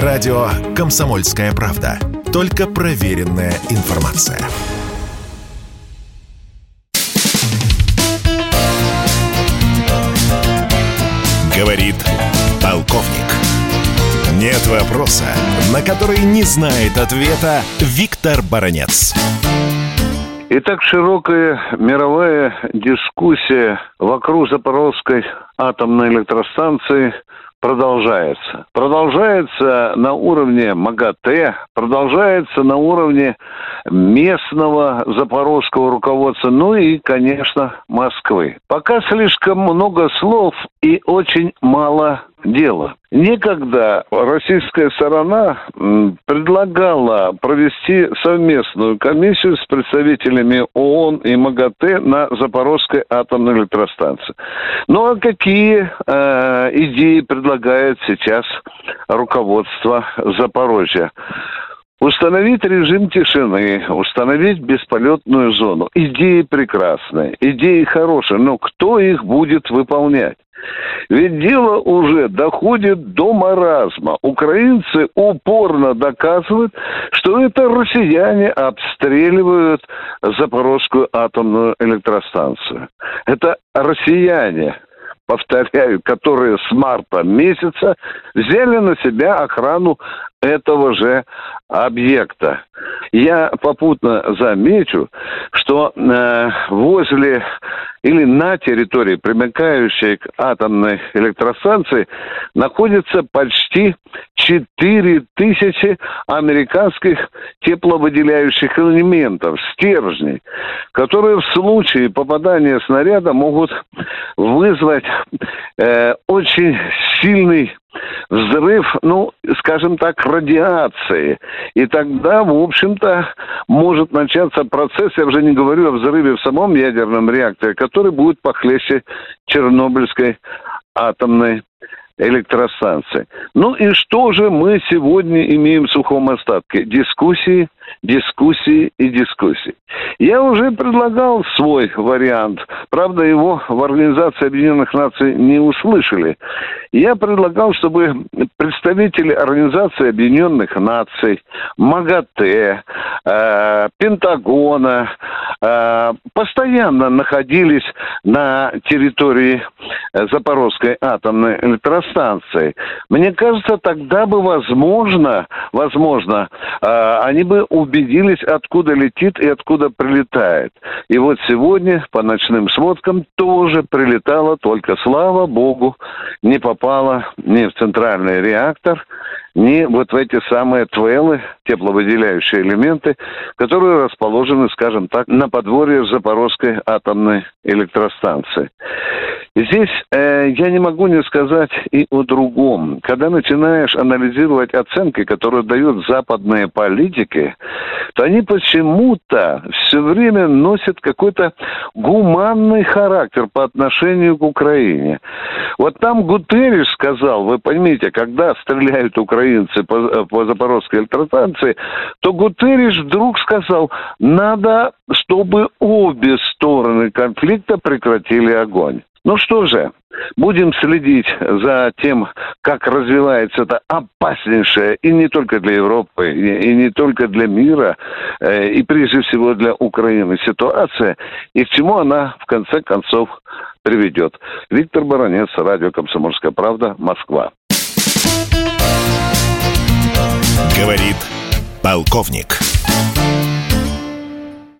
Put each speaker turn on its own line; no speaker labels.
Радио «Комсомольская правда». Только проверенная информация. Говорит полковник. Нет вопроса, на который не знает ответа Виктор Баранец.
Итак, широкая мировая дискуссия вокруг Запорожской атомной электростанции продолжается. Продолжается на уровне МАГАТЭ, продолжается на уровне местного запорожского руководства, ну и, конечно, Москвы. Пока слишком много слов и очень мало дела. Некогда российская сторона предлагала провести совместную комиссию с представителями ООН и МАГАТЭ на Запорожской атомной электростанции. Ну а какие э, идеи предлагает сейчас руководство Запорожья? Установить режим тишины, установить бесполетную зону. Идеи прекрасные, идеи хорошие, но кто их будет выполнять? Ведь дело уже доходит до маразма. Украинцы упорно доказывают, что это россияне обстреливают Запорожскую атомную электростанцию. Это россияне повторяю, которые с марта месяца взяли на себя охрану этого же объекта. Я попутно замечу, что э, возле или на территории, примыкающей к атомной электростанции, находится почти 4 тысячи американских тепловыделяющих элементов, стержней, которые в случае попадания снаряда могут вызвать э, очень сильный взрыв, ну, скажем так, радиации. И тогда, в общем-то, может начаться процесс, я уже не говорю о взрыве в самом ядерном реакторе, который будет похлеще Чернобыльской атомной электростанции. Ну и что же мы сегодня имеем в сухом остатке? Дискуссии, дискуссии и дискуссии. Я уже предлагал свой вариант. Правда, его в Организации Объединенных Наций не услышали. Я предлагал, чтобы представители Организации Объединенных Наций, МАГАТЭ, э, Пентагона э, постоянно находились на территории Запорожской атомной электростанции. Мне кажется, тогда бы возможно, возможно, э, они бы убедились, откуда летит и откуда прилетает. И вот сегодня по ночным сводкам тоже прилетало, только слава богу, не попало ни в центральный реактор, ни вот в эти самые твелы, тепловыделяющие элементы, которые расположены, скажем так, на подворье Запорожской атомной электростанции. Здесь э, я не могу не сказать и о другом. Когда начинаешь анализировать оценки, которые дают западные политики, то они почему-то все время носят какой-то гуманный характер по отношению к Украине. Вот там Гутерриш сказал, вы поймите, когда стреляют украинцы по, э, по Запорожской электростанции, то Гутерриш вдруг сказал, надо, чтобы обе стороны конфликта прекратили огонь. Ну что же, будем следить за тем, как развивается эта опаснейшая и не только для Европы, и не только для мира, э, и прежде всего для Украины ситуация, и к чему она в конце концов приведет. Виктор Баранец, радио «Комсомольская правда», Москва.
Говорит полковник.